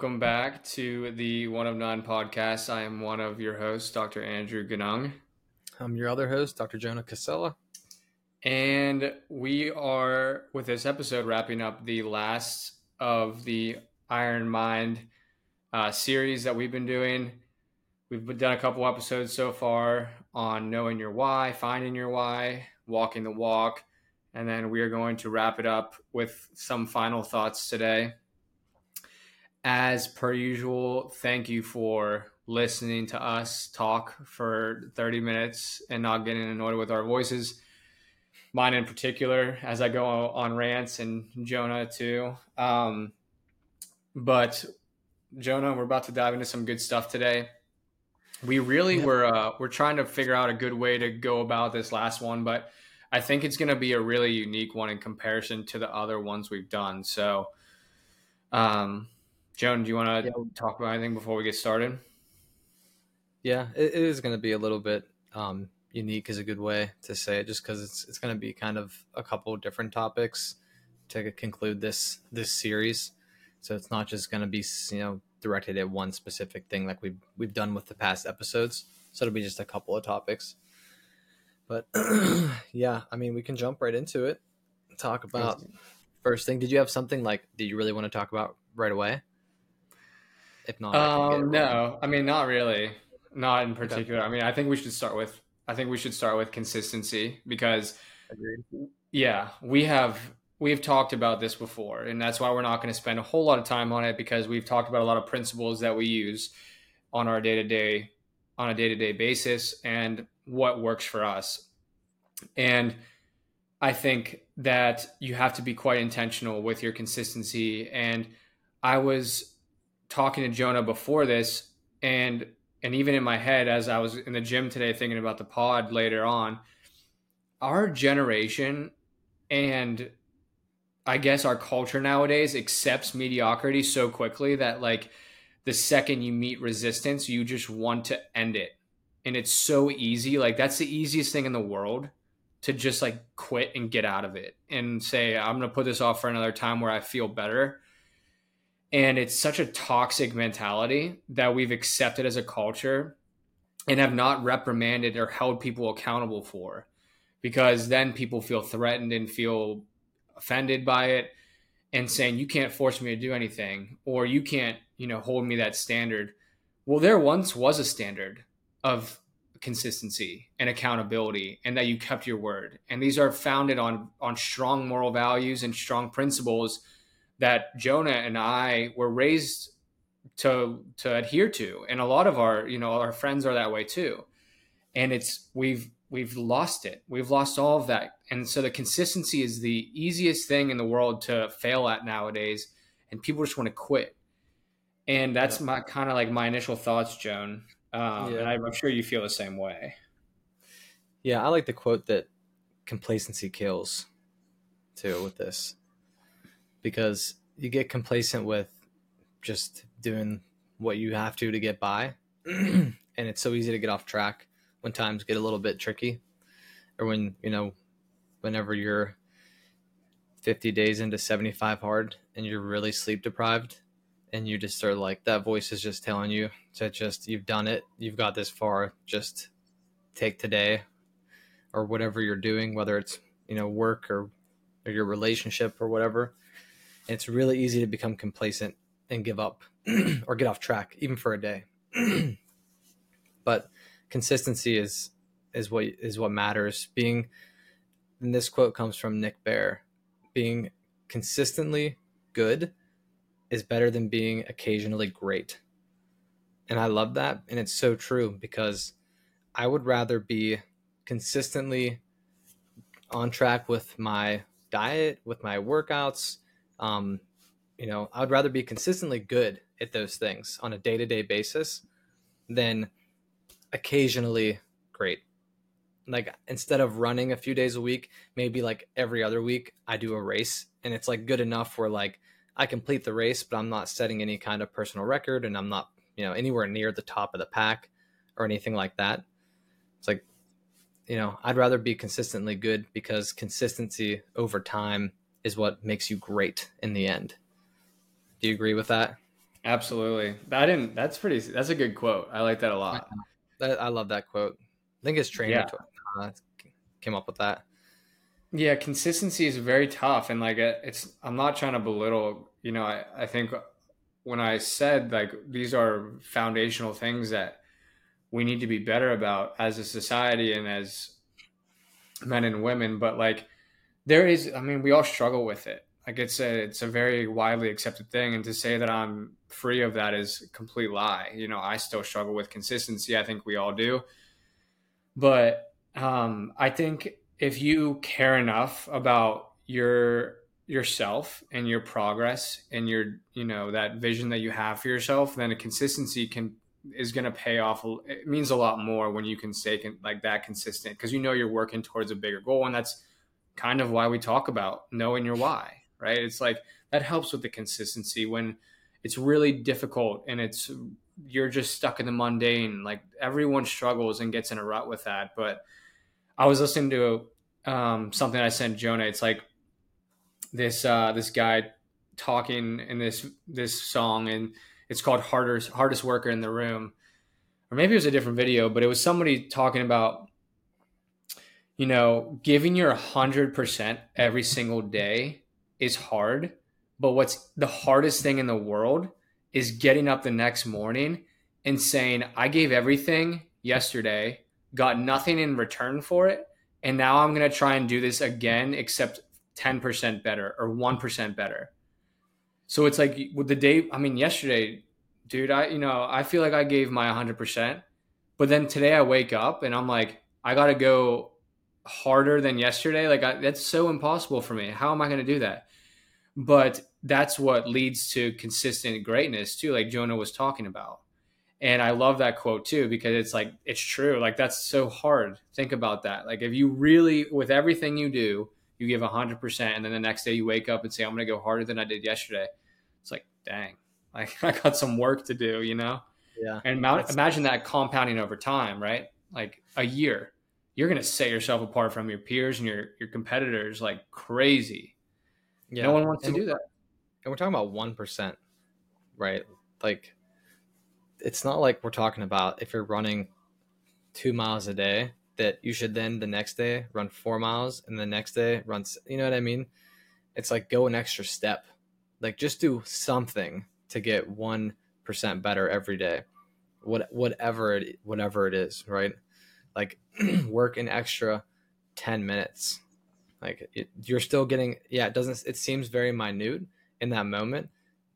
welcome back to the One of Nine podcast. I am one of your hosts, Dr. Andrew Ganung. I'm your other host, Dr. Jonah Casella. And we are, with this episode, wrapping up the last of the Iron Mind uh, series that we've been doing. We've done a couple episodes so far on knowing your why, finding your why, walking the walk, and then we are going to wrap it up with some final thoughts today. As per usual, thank you for listening to us talk for 30 minutes and not getting annoyed with our voices. Mine in particular, as I go on rants, and Jonah too. Um, but Jonah, we're about to dive into some good stuff today. We really yeah. were uh, we're trying to figure out a good way to go about this last one, but I think it's going to be a really unique one in comparison to the other ones we've done. So, um, Joan, do you want to yeah. talk about anything before we get started? Yeah, it, it is going to be a little bit um, unique, is a good way to say it, just because it's it's going to be kind of a couple of different topics to conclude this this series. So it's not just going to be you know directed at one specific thing like we've we've done with the past episodes. So it'll be just a couple of topics. But yeah, I mean, we can jump right into it. Talk about first thing. Did you have something like? Did you really want to talk about right away? If not, um, no. I mean, not really. Not in particular. Okay. I mean, I think we should start with. I think we should start with consistency because, Agreed. yeah, we have we've talked about this before, and that's why we're not going to spend a whole lot of time on it because we've talked about a lot of principles that we use on our day to day on a day to day basis and what works for us. And I think that you have to be quite intentional with your consistency. And I was talking to Jonah before this, and and even in my head as I was in the gym today thinking about the pod later on, our generation and I guess our culture nowadays accepts mediocrity so quickly that like the second you meet resistance, you just want to end it. And it's so easy. Like that's the easiest thing in the world to just like quit and get out of it and say, I'm to put this off for another time where I feel better. And it's such a toxic mentality that we've accepted as a culture and have not reprimanded or held people accountable for because then people feel threatened and feel offended by it and saying you can't force me to do anything or you can't you know hold me that standard. Well there once was a standard of consistency and accountability and that you kept your word. And these are founded on on strong moral values and strong principles that jonah and i were raised to to adhere to and a lot of our you know our friends are that way too and it's we've we've lost it. We've lost all of that. And so the consistency is the easiest thing in the world to fail at nowadays. And people just want to quit. And that's yeah. my kind of like my initial thoughts, Joan. Um, yeah. And I'm sure you feel the same way. Yeah, I like the quote that complacency kills too with this because you get complacent with just doing what you have to to get by. and it's so easy to get off track when times get a little bit tricky or when you know whenever you're 50 days into 75 hard and you're really sleep deprived and you just are like that voice is just telling you to just you've done it. You've got this far. Just take today or whatever you're doing whether it's you know work or, or your relationship or whatever and it's really easy to become complacent and give up or get off track even for a day but consistency is is what is what matters. Being and this quote comes from Nick Bare. Being consistently good is better than being occasionally great. And I love that and it's so true because I would rather be consistently on track with my diet, with my workouts. Um, you know, I would rather be consistently good at those things on a day to day basis than occasionally great. Like instead of running a few days a week, maybe like every other week, I do a race and it's like good enough where like I complete the race, but I'm not setting any kind of personal record and I'm not, you know, anywhere near the top of the pack or anything like that. It's like, you know, I'd rather be consistently good because consistency over time is what makes you great in the end. Do you agree with that? Absolutely. I didn't. That's pretty. That's a good quote. I like that a lot. I, I love that quote. I think his trainer yeah. uh, came up with that. Yeah, consistency is very tough, and like it's. I'm not trying to belittle. You know, I I think when I said like these are foundational things that we need to be better about as a society and as men and women, but like there is. I mean, we all struggle with it. Like it's a it's a very widely accepted thing, and to say that I'm free of that is a complete lie. You know, I still struggle with consistency. I think we all do, but um, I think if you care enough about your yourself and your progress and your you know that vision that you have for yourself then a consistency can is going to pay off it means a lot more when you can stay like that consistent because you know you're working towards a bigger goal and that's kind of why we talk about knowing your why right it's like that helps with the consistency when it's really difficult and it's you're just stuck in the mundane like everyone struggles and gets in a rut with that but I was listening to um, something I sent Jonah. It's like this uh, this guy talking in this this song, and it's called "Hardest Hardest Worker in the Room," or maybe it was a different video, but it was somebody talking about you know giving your hundred percent every single day is hard, but what's the hardest thing in the world is getting up the next morning and saying, "I gave everything yesterday." got nothing in return for it. And now I'm going to try and do this again, except 10% better or 1% better. So it's like with the day, I mean, yesterday, dude, I, you know, I feel like I gave my 100%. But then today I wake up and I'm like, I got to go harder than yesterday. Like, I, that's so impossible for me. How am I going to do that? But that's what leads to consistent greatness, too, like Jonah was talking about. And I love that quote too because it's like it's true. Like that's so hard. Think about that. Like if you really with everything you do, you give 100% and then the next day you wake up and say I'm going to go harder than I did yesterday. It's like, dang. Like I got some work to do, you know? Yeah. And imagine that compounding over time, right? Like a year. You're going to set yourself apart from your peers and your your competitors like crazy. Yeah. No one wants and to do that. And we're talking about 1%, right? Like it's not like we're talking about if you're running two miles a day that you should then the next day run four miles and the next day run you know what i mean it's like go an extra step like just do something to get one percent better every day what whatever it whatever it is right like work an extra 10 minutes like it, you're still getting yeah it doesn't it seems very minute in that moment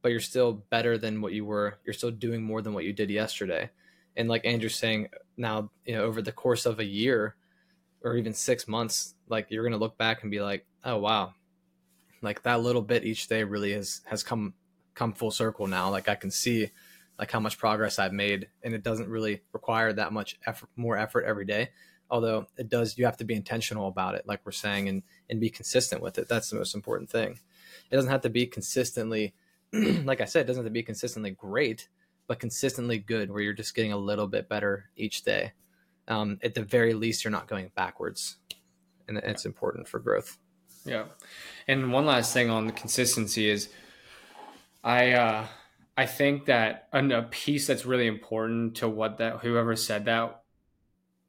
but you're still better than what you were. You're still doing more than what you did yesterday. And like Andrew's saying, now, you know, over the course of a year or even six months, like you're to look back and be like, oh, wow, like that little bit each day really has, has come, come full circle now. Like I can see like how much progress I've made and it doesn't really require that much effort, more effort every day. Although it does, you have to be intentional about it, like we're saying, and, and be consistent with it. That's the most important thing. It doesn't have to be consistently like I said, it doesn't have to be consistently great, but consistently good, where you're just getting a little bit better each day. Um, at the very least, you're not going backwards, and it's important for growth. Yeah, and one last thing on the consistency is, I uh, I think that a piece that's really important to what that whoever said that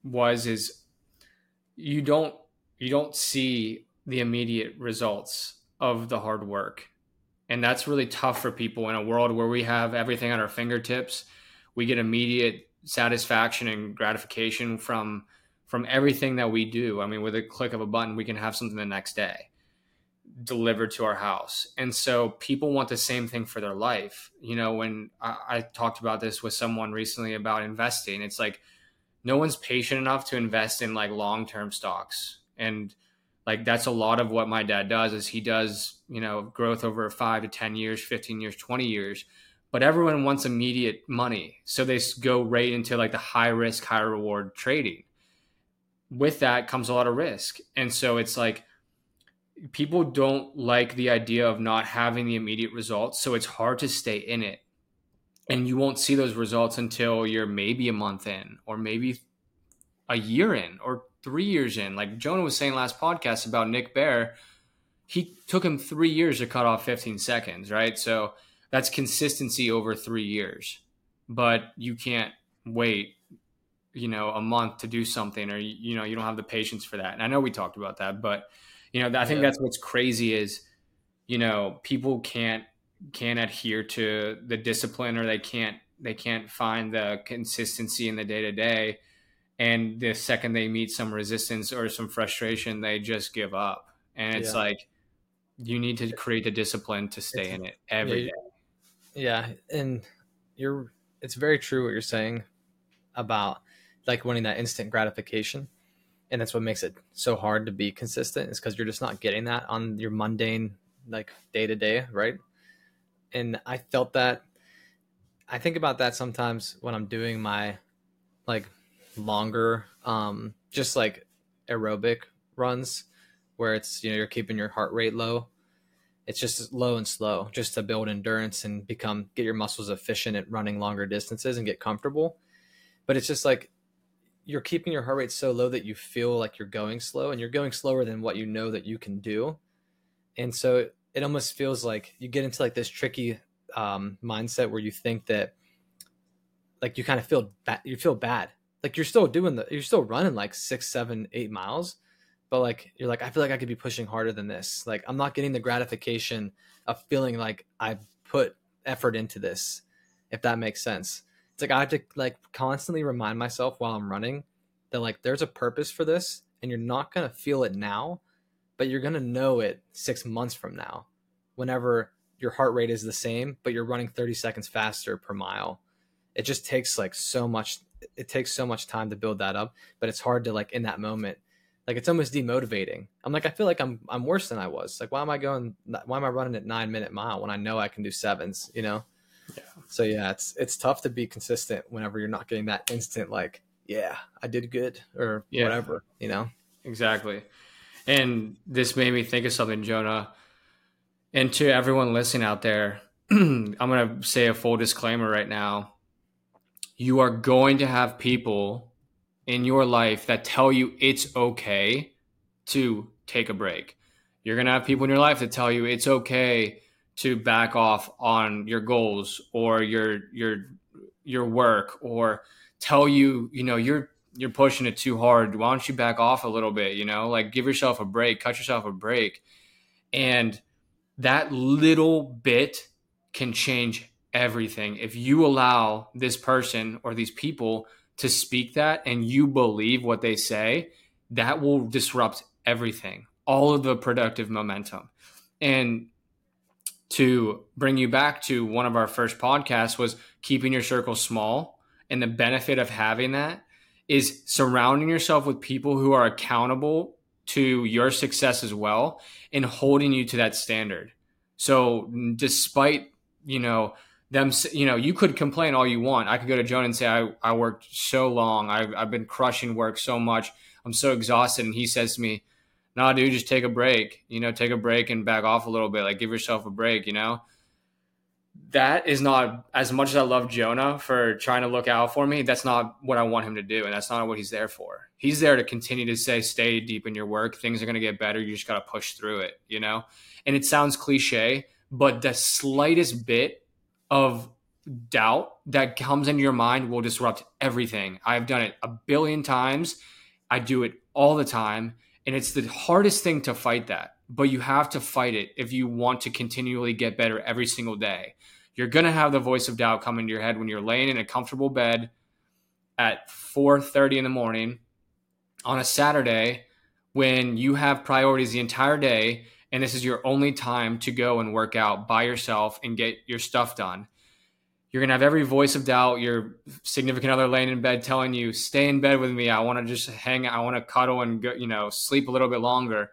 was is you don't you don't see the immediate results of the hard work and that's really tough for people in a world where we have everything at our fingertips. We get immediate satisfaction and gratification from from everything that we do. I mean, with a click of a button, we can have something the next day delivered to our house. And so people want the same thing for their life. You know, when I, I talked about this with someone recently about investing, it's like no one's patient enough to invest in like long term stocks. And like that's a lot of what my dad does is he does you know growth over five to ten years 15 years 20 years but everyone wants immediate money so they go right into like the high risk high reward trading with that comes a lot of risk and so it's like people don't like the idea of not having the immediate results so it's hard to stay in it and you won't see those results until you're maybe a month in or maybe a year in or three years in. Like Jonah was saying last podcast about Nick Bare, he took him three years to cut off 15 seconds, right? So That's consistency over three years. But you can't wait, you know, a month to do something, or you know, you don't have the patience for that. And I know we talked about that, but you know, I think yeah. that's what's crazy is, you know, people can't can't adhere to the discipline, or they can't they can't find the consistency in the day to day. And the second they meet some resistance or some frustration, they just give up. And it's yeah. like you need to create the discipline to stay it's, in it every yeah, day. yeah, and you're it's very true what you're saying about like wanting that instant gratification. And that's what makes it so hard to be consistent is because you're just not getting that on your mundane like day to day, right? And I felt that I think about that sometimes when I'm doing my like longer um just like aerobic runs where it's you know you're keeping your heart rate low it's just low and slow just to build endurance and become get your muscles efficient at running longer distances and get comfortable but it's just like you're keeping your heart rate so low that you feel like you're going slow and you're going slower than what you know that you can do. And so it almost feels like you get into like this tricky um, mindset where you think that like you kind of feel bad you feel bad. Like you're still doing the you're still running like six seven eight miles but like you're like i feel like i could be pushing harder than this. Like i'm not getting the gratification of feeling like i put effort into this if that makes sense it's like i have to like constantly remind myself while i'm running that like there's a purpose for this and you're not going to feel it now but you're going to know it six months from now whenever your heart rate is the same but you're running 30 seconds faster per mile it just takes like so much it takes so much time to build that up but it's hard to like in that moment like it's almost demotivating. I'm like, I feel like I'm I'm worse than I was. Like, why am I going? Why am I running at nine minute mile when I know I can do sevens? You know. Yeah. So yeah, it's it's tough to be consistent whenever you're not getting that instant like, yeah, I did good or yeah. whatever. You know. Exactly. And this made me think of something, Jonah. And to everyone listening out there, I'm going to say a full disclaimer right now. You are going to have people in your life that tell you it's okay to take a break. You're going to have people in your life that tell you it's okay to back off on your goals or your your your work or tell you, you know, you're you're pushing it too hard. Why don't you back off a little bit, you know? Like give yourself a break, cut yourself a break. And that little bit can change everything. If you allow this person or these people to speak that and you believe what they say, that will disrupt everything, all of the productive momentum. And to bring you back to one of our first podcasts was keeping your circle small. And the benefit of having that is surrounding yourself with people who are accountable to your success as well and holding you to that standard. So despite, you know, them, you know, you could complain all you want. I could go to joan and say, I, I worked so long. I've, I've been crushing work so much. I'm so exhausted. And he says to me, nah, dude, just take a break, you know, take a break and back off a little bit. Like give yourself a break, you know? That is not as much as I love Jonah for trying to look out for me. That's not what I want him to do. And that's not what he's there for. He's there to continue to say, stay deep in your work. Things are going to get better. You just got to push through it, you know? And it sounds cliche, but the slightest bit of doubt that comes into your mind will disrupt everything. I've done it a billion times. I do it all the time. And it's the hardest thing to fight that. But you have to fight it if you want to continually get better every single day. You're going to have the voice of doubt come into your head when you're laying in a comfortable bed at 4:30 in the morning on a Saturday when you have priorities the entire day and this is your only time to go and work out by yourself and get your stuff done. You're going to have every voice of doubt, your significant other laying in bed telling you, stay in bed with me. I want to just hang, I want to cuddle and go, you know, sleep a little bit longer.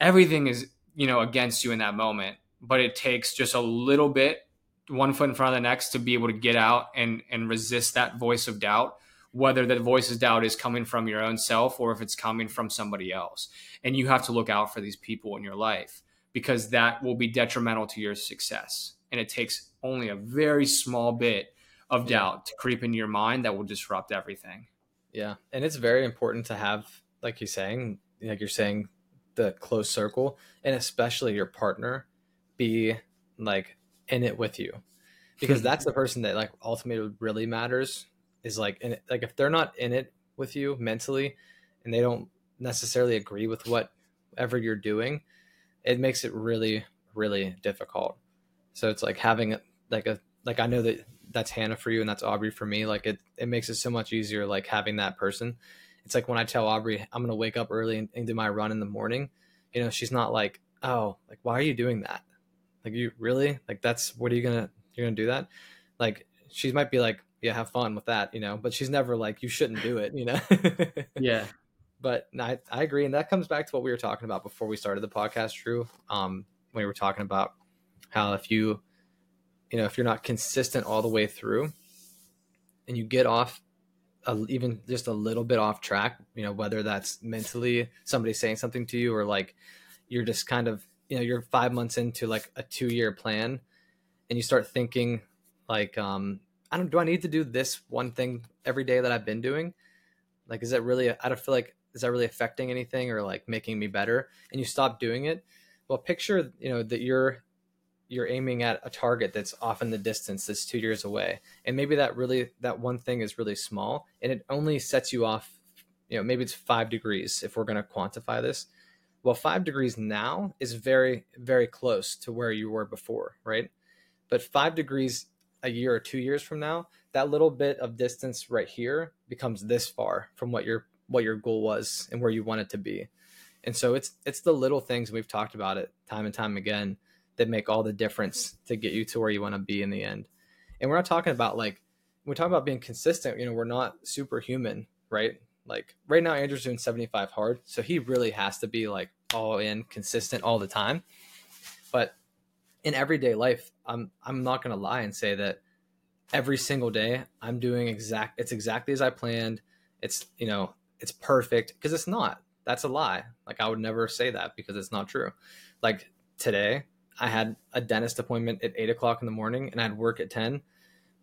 Everything is, you know, against you in that moment, but it takes just a little bit, one foot in front of the next to be able to get out and, and resist that voice of doubt whether that voice of doubt is coming from your own self or if it's coming from somebody else. And you have to look out for these people in your life because that will be detrimental to your success. And it takes only a very small bit of doubt to creep into your mind that will disrupt everything. Yeah. And it's very important to have, like you're saying, like you're saying, the close circle and especially your partner be like in it with you. because that's the person that like ultimately really matters is like in it, like if they're not in it with you mentally and they don't necessarily agree with whatever you're doing it makes it really really difficult so it's like having like a like i know that that's hannah for you and that's aubrey for me like it it makes it so much easier like having that person. It's like when i tell aubrey i'm gonna wake up early and, and do my run in the morning you know she's not like oh like why are you doing that? Like you really? Like that's what are you gonna you're gonna do that? Like she might be like yeah have fun with that you know but she's never like you shouldn't do it you know? Yeah. But I, I agree and that comes back to what we were talking about before we started the podcast Drew um when we were talking about how if you you know if you're not consistent all the way through and you get off a, even just a little bit off track you know whether that's mentally somebody saying something to you or like you're just kind of you know you're five months into like a two year plan and you start thinking like um i don't do i need to do this one thing every day that i've been doing? Like is that really i don't feel like is that really affecting anything or like making me better? And you stop doing it. Well picture you know that you're you're aiming at a target that's off in the distance that's two years away and maybe that really that one thing is really small and it only sets you off you know maybe it's five degrees if we're going to quantify this well, five degrees now is very, very close to where you were before, right? But five degrees a year or two years from now, that little bit of distance right here becomes this far from what your what your goal was and where you want it to be. And so it's it's the little things we've talked about it time and time again that make all the difference to get you to where you want to be in the end. And we're not talking about like we talk about being consistent, you know, we're not superhuman, right? Like right now, Andrew's doing 75 hard, so he really has to be like all in, consistent all the time. But in everyday life, I'm I'm not gonna lie and say that every single day I'm doing exact. It's exactly as I planned. It's you know it's perfect because it's not. That's a lie. Like I would never say that because it's not true. Like today, I had a dentist appointment at eight o'clock in the morning, and I'd work at ten.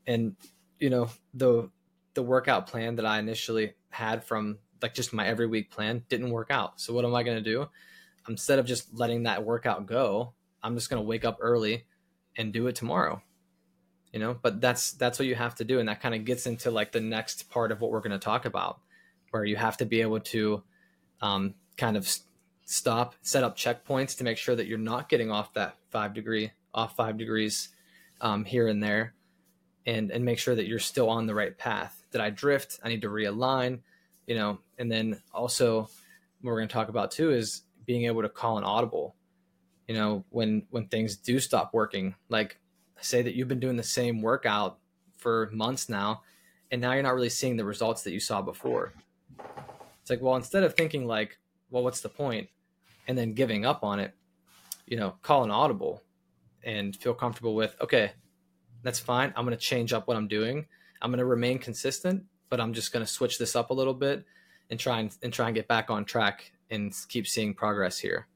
And you know the the workout plan that I initially had from like just my every week plan didn't work out. So what am I going to do? Instead of just letting that workout go, I'm just going to wake up early and do it tomorrow. You know, but that's that's what you have to do and that kind of gets into like the next part of what we're going to talk about where you have to be able to um, kind of stop, set up checkpoints to make sure that you're not getting off that 5 degree off 5 degrees um, here and there and and make sure that you're still on the right path. Did I drift? I need to realign, you know, and then also what we're going to talk about too is being able to call an audible. You know, when when things do stop working, like say that you've been doing the same workout for months now and now you're not really seeing the results that you saw before. It's like, well, instead of thinking like, well, what's the? And then giving up on it, you know, call an audible and feel comfortable with, okay, that's fine. I'm going to change up what I'm doing. I'm going to remain consistent, but I'm just going to switch this up a little bit and try and, and try and get back on track and keep seeing progress here.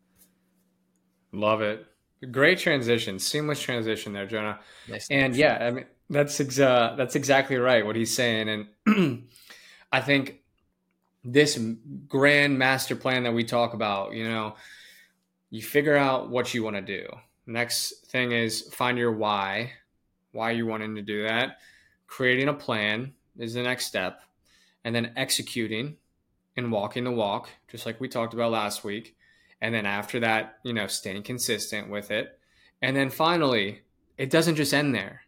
Love it. Great transition, seamless transition there, Jonah. Nice and yeah, I mean that's exa- that's exactly right what he's saying, and I think this grand master plan that we talk about, you know, you figure out what you want to do. Next thing is find your why, why you're wanting to do that. Creating a plan is the next step. And then executing and walking the walk, just like we talked about last week. And then after that, you know, staying consistent with it. And then finally, it doesn't just end there.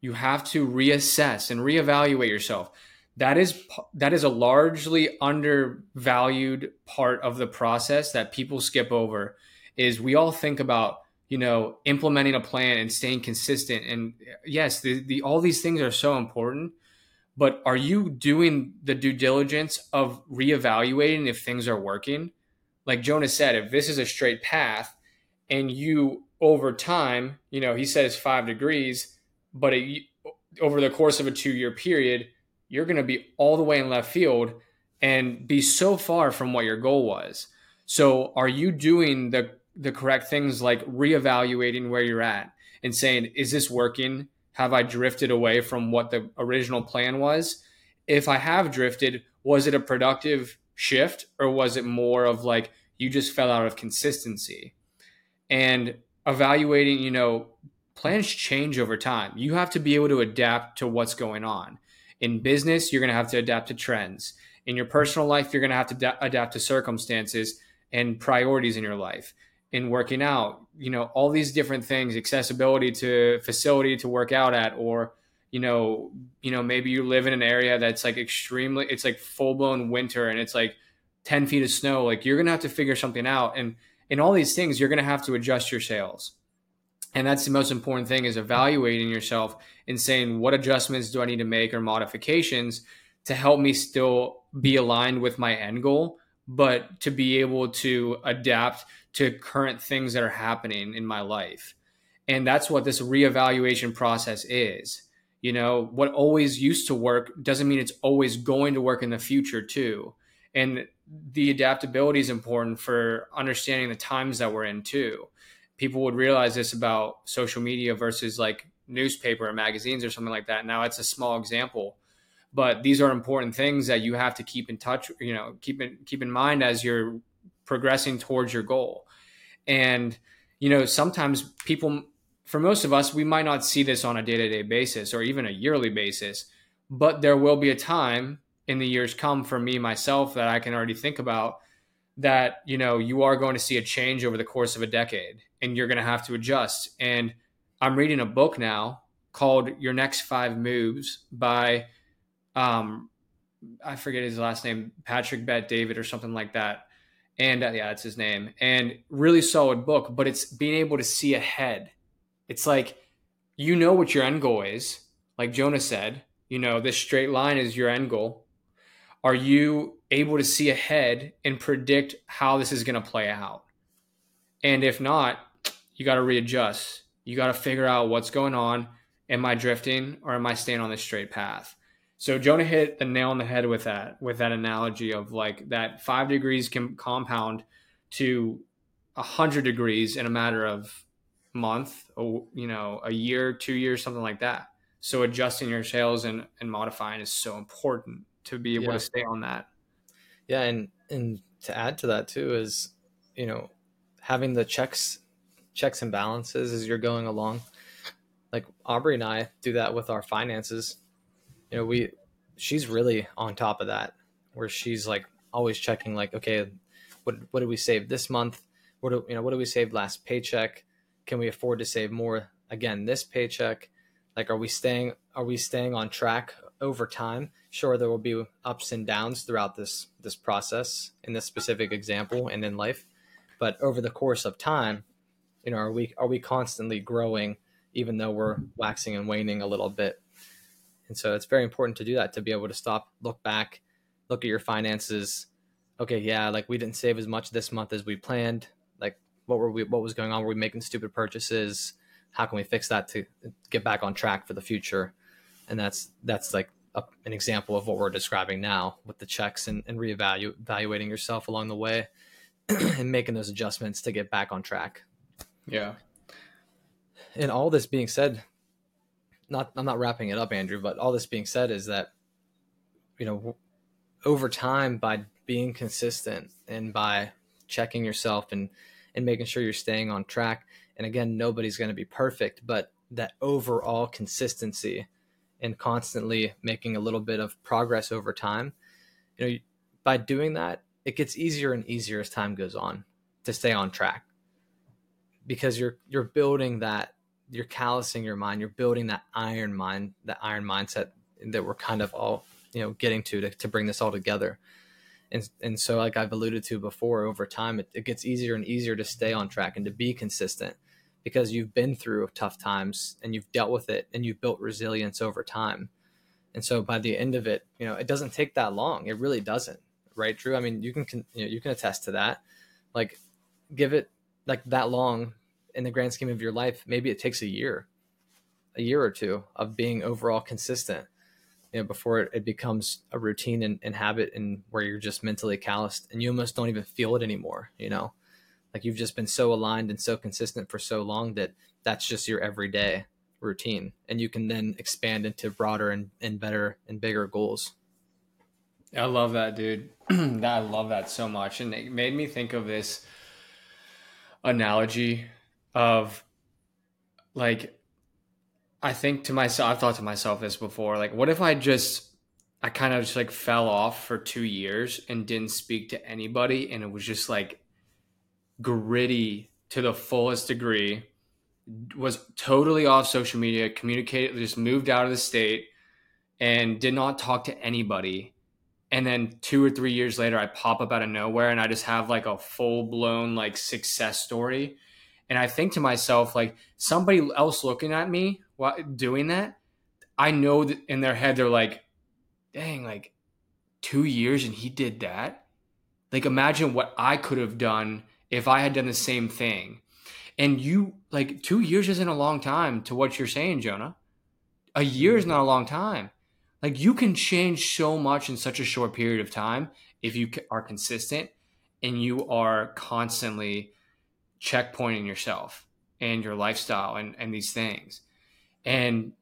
You have to reassess and reevaluate yourself. That is that is a largely undervalued part of the process that people skip over is we all think about you know, implementing a plan and staying consistent. And uh, yes, the, the all these things are so important. But are you doing the due diligence of reevaluating if things are working? Like Jonas said, if this is a straight path and you over time, you know, he says five degrees, but it, over the course of a two year period, you're going to be all the way in left field and be so far from what your goal was. So, are you doing the the correct things like reevaluating where you're at and saying, is this working? Have I drifted away from what the original plan was? If I have drifted, was it a productive shift or was it more of like you just fell out of consistency? And evaluating, you know, plans change over time. You have to be able to adapt to what's going on. In business, you're going to have to adapt to trends. In your personal life, you're going to have to da- adapt to circumstances and priorities in your life. In working out, you know, all these different things, accessibility to facility to work out at, or you know, you know, maybe you live in an area that's like extremely, it's like full blown winter and it's like 10 feet of snow. Like you're going to have to figure something out. And in all these things, you're going to have to adjust your sails. And that's the most important thing is evaluating yourself and saying, what adjustments do I need to make or modifications to help me still be aligned with my end goal, but to be able to adapt to current things that are happening in my life. And that's what this reevaluation process is. You know, what always used to work doesn't mean it's always going to work in the future, too. And the adaptability is important for understanding the times that we're in, too. People would realize this about social media versus like newspaper or magazines or something like that. Now, it's a small example, but these are important things that you have to keep in touch, you know, keep in, keep in mind as you're progressing towards your goal. And, you know, sometimes people for most of us, we might not see this on a day to day basis or even a yearly basis, but there will be a time in the years come for me myself that I can already think about that you know you are going to see a change over the course of a decade and you're going to have to adjust. And i'm reading a book now called your next five moves by um i forget his last name Patrick Bet-David or something like that and uh, yeah that's his name and really solid book but it's being able to see ahead it's like you know what your end goal is. Like Jonah said, you know, this straight line is your end goal. Are you able to see ahead and predict how this is going to play out? And if not, you got to readjust. You got to figure out what's going on. Am I drifting or am I staying on this straight path? So Jonah hit the nail on the head with that, with that analogy of like that five degrees can compound to a hundred degrees in a matter of month, or, you know, a year, two years, something like that. So adjusting your sails and, and modifying is so important to be able yeah. to stay on that. Yeah, and and to add to that too is, you know, having the checks checks and balances as you're going along. Like Aubrey and I do that with our finances. You know, we she's really on top of that where she's like always checking like okay, what what did we save this month? What do, you know, what did we save last paycheck? can we afford to save more again this paycheck like are we staying are we staying on track over time sure there will be ups and downs throughout this this process in this specific example and in life but over the course of time you know are we are we constantly growing even though we're waxing and waning a little bit and so it's very important to do that to be able to stop look back look at your finances. Okay yeah like we didn't save as much this month as we planned. Like what were we what was going on? Were we making stupid purchases? How can we fix that to get back on track for the future? And that's that's like a, an example of what we're describing now with the checks and, and reevaluating yourself along the way and making those adjustments to get back on track. Yeah. And all this being said not i'm not wrapping it up andrew but all this being said is that you know over time by being consistent and by checking yourself and and making sure you're staying on track. And again, nobody's going to be perfect, but that overall consistency and constantly making a little bit of progress over time, you know, by doing that, it gets easier and easier as time goes on to stay on track because you're you're building that you're callousing your mind you're building that iron mind that iron mindset that we're kind of all you know getting to to, to bring this all together and and so like I've alluded to before, over time it, it gets easier and easier to stay on track and to be consistent because you've been through tough times and you've dealt with it and you've built resilience over time. And so by the end of it, you know, it doesn't take that long. It really doesn't, right, Drew? I mean, you can you know you can attest to that. Like, give it like that long in the grand scheme of your life. Maybe it takes a year, a year or two of being overall consistent you know, before it, becomes a routine and, and habit and where you're just mentally calloused and you almost don't even feel it anymore, you know, like you've just been so aligned and so consistent for so long that that's just your everyday routine. And you can then expand into broader and, and better and bigger goals. I love that, dude. I love that so much. And it made me think of this analogy of like I think to myself, I've thought to myself this before. Like, what if I just, I kind of just like fell off for two years and didn't speak to anybody, and it was just like gritty to the fullest degree. Was totally off social media, communicated, just moved out of the state, and did not talk to anybody. And then two or three years later, I pop up out of nowhere, and I just have like a full blown like success story. And I think to myself, like somebody else looking at me while doing that, I know that in their head they're like, dang, like two years and he did that. Like imagine what I could have done if I had done the same thing. And you like two years isn't a long time to what you're saying, Jonah. A year is not a long time. Like you can change so much in such a short period of time if you are consistent and you are constantly checkpointing yourself and your lifestyle and, and these things and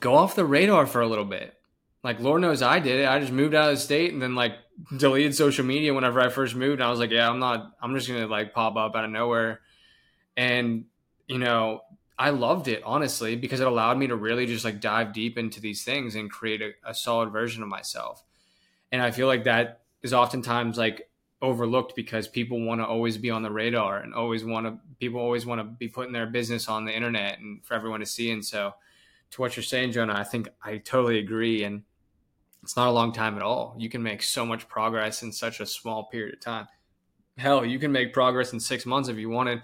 go off the radar for a little bit. Like Lord knows I did it. I just moved out of the state and then like deleted social media whenever I first moved. And I was like, yeah, I'm not. I'm just gonna like pop up out of nowhere, and you know, I loved it honestly because it allowed me to really just like dive deep into these things and create a, a solid version of myself. And I feel like that is oftentimes like overlooked because people want to always be on the radar and always want to people always want to be putting their business on the internet and for everyone to see. And so to what you're saying jonah i think i totally agree. And it's not a long time at all. You can make so much progress in such a small period of time. Hell you can make progress in six months if you wanted.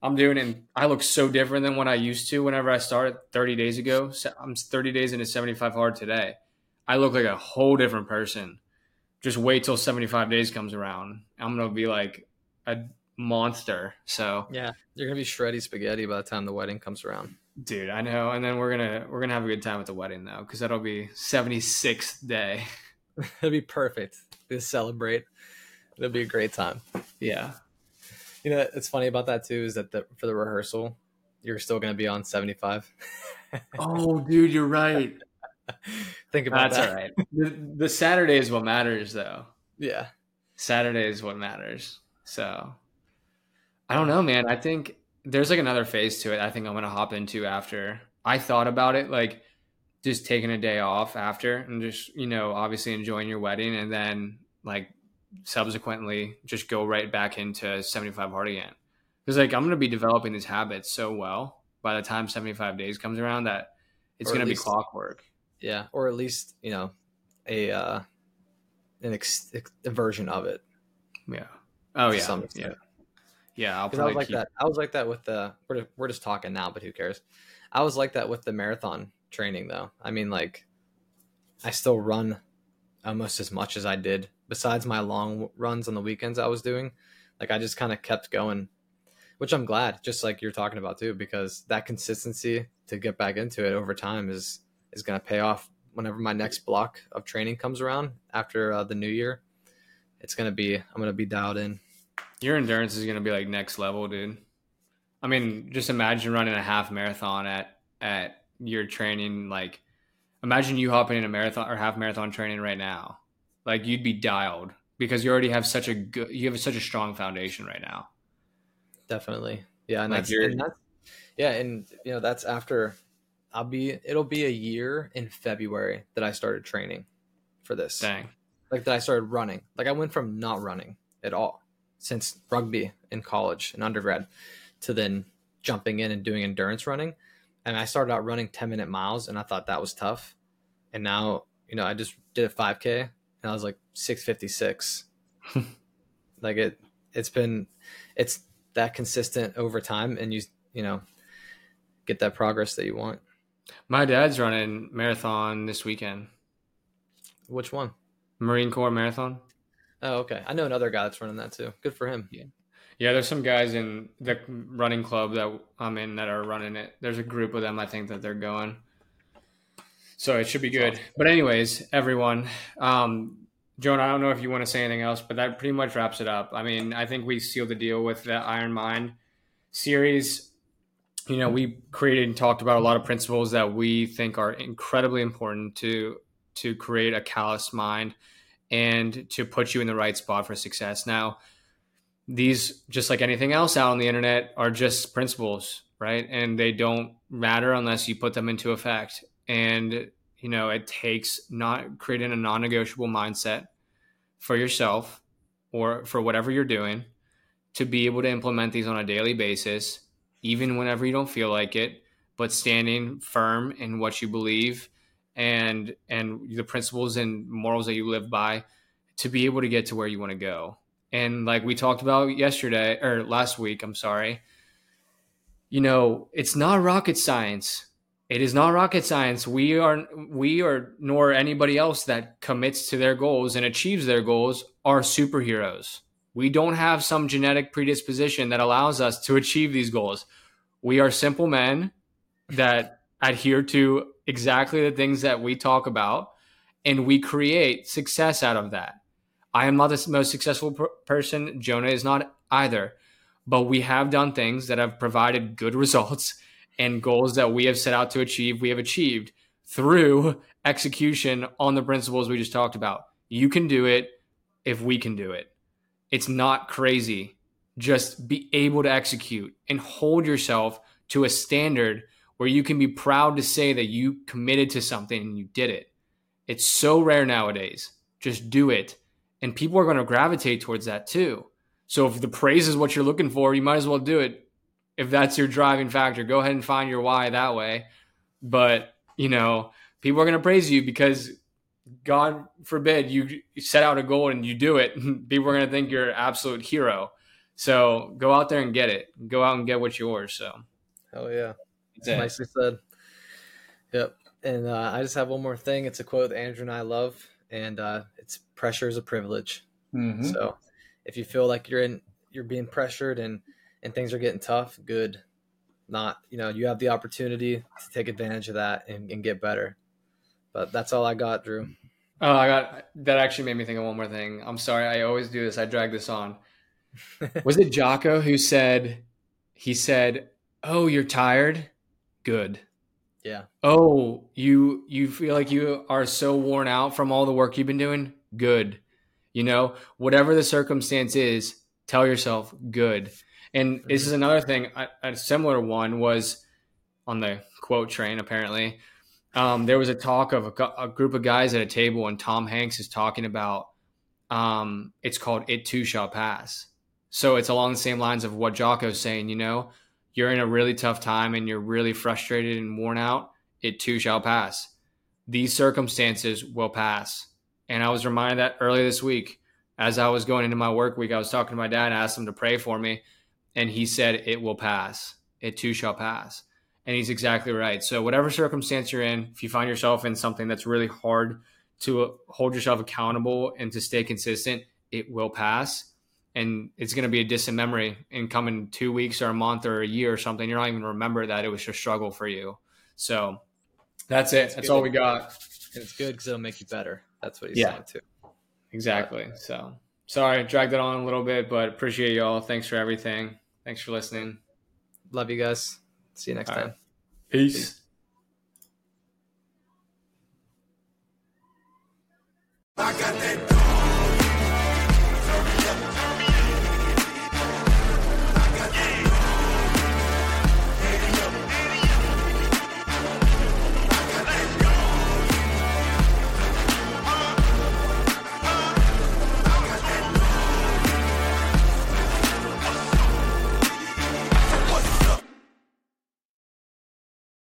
I'm doing and i look so different than what i used to whenever i started 30 days ago. So i'm 30 days into 75 hard today. I look like a whole different person just wait till 75 days comes around. I'm going to be like a monster. So, yeah, you're going to be shreddy spaghetti by the time the wedding comes around. Dude, I know. And then we're going to we're going to have a good time at the wedding though cuz that'll be 76th day. It'll be perfect to celebrate. It'll be a great time. Yeah. You know, it's funny about that too is that the, for the rehearsal, you're still going to be on 75. oh, dude, you're right. Think about That's that. all right. The, the Saturday is what matters, though. Yeah. Saturday is what matters. So I don't know, man. I think there's like another phase to it. I think I'm gonna hop into after. I thought about it, like just taking a day off after, and just you know, obviously enjoying your wedding, and then like subsequently just go right back into 75 hard again. Because like I'm gonna be developing these habits so well by the time 75 days comes around that it's gonna be clockwork. Yeah, or at least you know a uh, an ex- a version of it. Yeah. Oh yeah. Yeah. Yeah. I'll I was like keep... that. I was like that with the. We're just, we're just talking now, but who cares? I was like that with the marathon training, though. I mean, like, I still run almost as much as I did. Besides my long runs on the weekends, I was doing. Like, I just kind of kept going, which I'm glad. Just like you're talking about too, because that consistency to get back into it over time is is going to pay off whenever my next block of training comes around after uh, the new year. It's going to be, I'm going to be dialed in. Your endurance is going to be like next level, dude. I mean, just imagine running a half marathon at, at your training. Like, imagine you hopping in a marathon or half marathon training right now. Like, you'd be dialed because you already have such a good, you have such a strong foundation right now. Definitely. Yeah. And, like that's, and that's, yeah. And, you know, that's after I'll be it'll be a year in February that I started training for this. Dang. Like that I started running. Like I went from not running at all since rugby in college and undergrad to then jumping in and doing endurance running. And I started out running 10 minute miles and I thought that was tough. And now, you know, I just did a 5K and I was like 656. like it it's been it's that consistent over time and you you know get that progress that you want. My dad's running marathon this weekend. Which one? Marine Corps marathon. Oh, okay. I know another guy that's running that too. Good for him. Yeah. Yeah, there's some guys in the running club that I'm in that are running it. There's a group of them I think that they're going. So it should be good. Awesome. But anyways, everyone, um, Joan, I don't know if you want to say anything else, but that pretty much wraps it up. I mean, I think we sealed the deal with the Iron Mind series you know, we created and talked about a lot of principles that we think are incredibly important to to create a callous mind and to put you in the right spot for success. Now, these just like anything else out on the internet are just principles right and they don't matter unless you put them into effect and you know it takes not creating a non-negotiable mindset for yourself or for whatever you're doing to be able to implement these on a daily basis even whenever you don't feel like it but standing firm in what you believe and and the principles and morals that you live by to be able to get to where you want to go. And like we talked about yesterday or last week i'm sorry you know it's not rocket science. It is not rocket science. We are we are nor anybody else that commits to their goals and achieves their goals are superheroes we don't have some genetic predisposition that allows us to achieve these goals we are simple men that adhere to exactly the things that we talk about and we create success out of that I am not the most successful per- person. Jonah is not either. But we have done things that have provided good results and goals that we have set out to achieve, we have achieved through execution on the principles we just talked about. You can do it if we can do it. It's not crazy. Just be able to execute and hold yourself to a standard where you can be proud to say that you committed to something and you did it. It's so rare nowadays. Just do it and people are going to gravitate towards that too. So if the praise is what you're looking for, you might as well do it. If that's your driving factor, go ahead and find your why that way. But, you know, people are going to praise you because God forbid you set out a goal and you do it. People are going to think you're an absolute hero. So go out there and get it. Go out and get what's yours. So, hell yeah. Nicely said. Yep. And uh, I just have one more thing. It's a quote that Andrew and I love and uh, it's pressure is a privilege. Mm-hmm. So if you feel like you're in, you're being pressured and and things are getting tough, good. Not you know you have the opportunity to take advantage of that and, and get better. But that's all I got, Drew. Oh, I got that. Actually, made me think of one more thing. I'm sorry, I always do this. I drag this on. Was it Jocko who said? He said, "Oh, you're tired. Good." Yeah. Oh, you you feel like you are so worn out from all the work you've been doing? Good. You know, whatever the circumstance is, tell yourself good. And this is mm-hmm. another thing. A, a similar one was on the quote train. Apparently, um, there was a talk of a, a, group of guys at a table, and Tom Hanks is talking about. Um, it's called "It Too Shall Pass." So it's along the same lines of what Jocko's saying. You know, you're in a really tough time and you're really frustrated and worn out, it too shall pass. These circumstances will pass. And I was reminded that earlier this week as I was going into my work week, I was talking to my dad and asked him to pray for me. And he said, It will pass. It too shall pass. And he's exactly right. So, whatever circumstance you're in, if you find yourself in something that's really hard to uh, hold yourself accountable and to stay consistent, it will pass and it's going to be a distant memory in coming two weeks or a month or a year or something. You're not even remember that it was a struggle for you. So that's it. That's, that's all we got. It's good because it'll make you better. That's what he's yeah. saying too. Exactly. But, so sorry, dragged it on a little bit, but appreciate y'all. Thanks for everything. Thanks for listening. Love you guys. See you next all time. Right. Peace. Peace. I got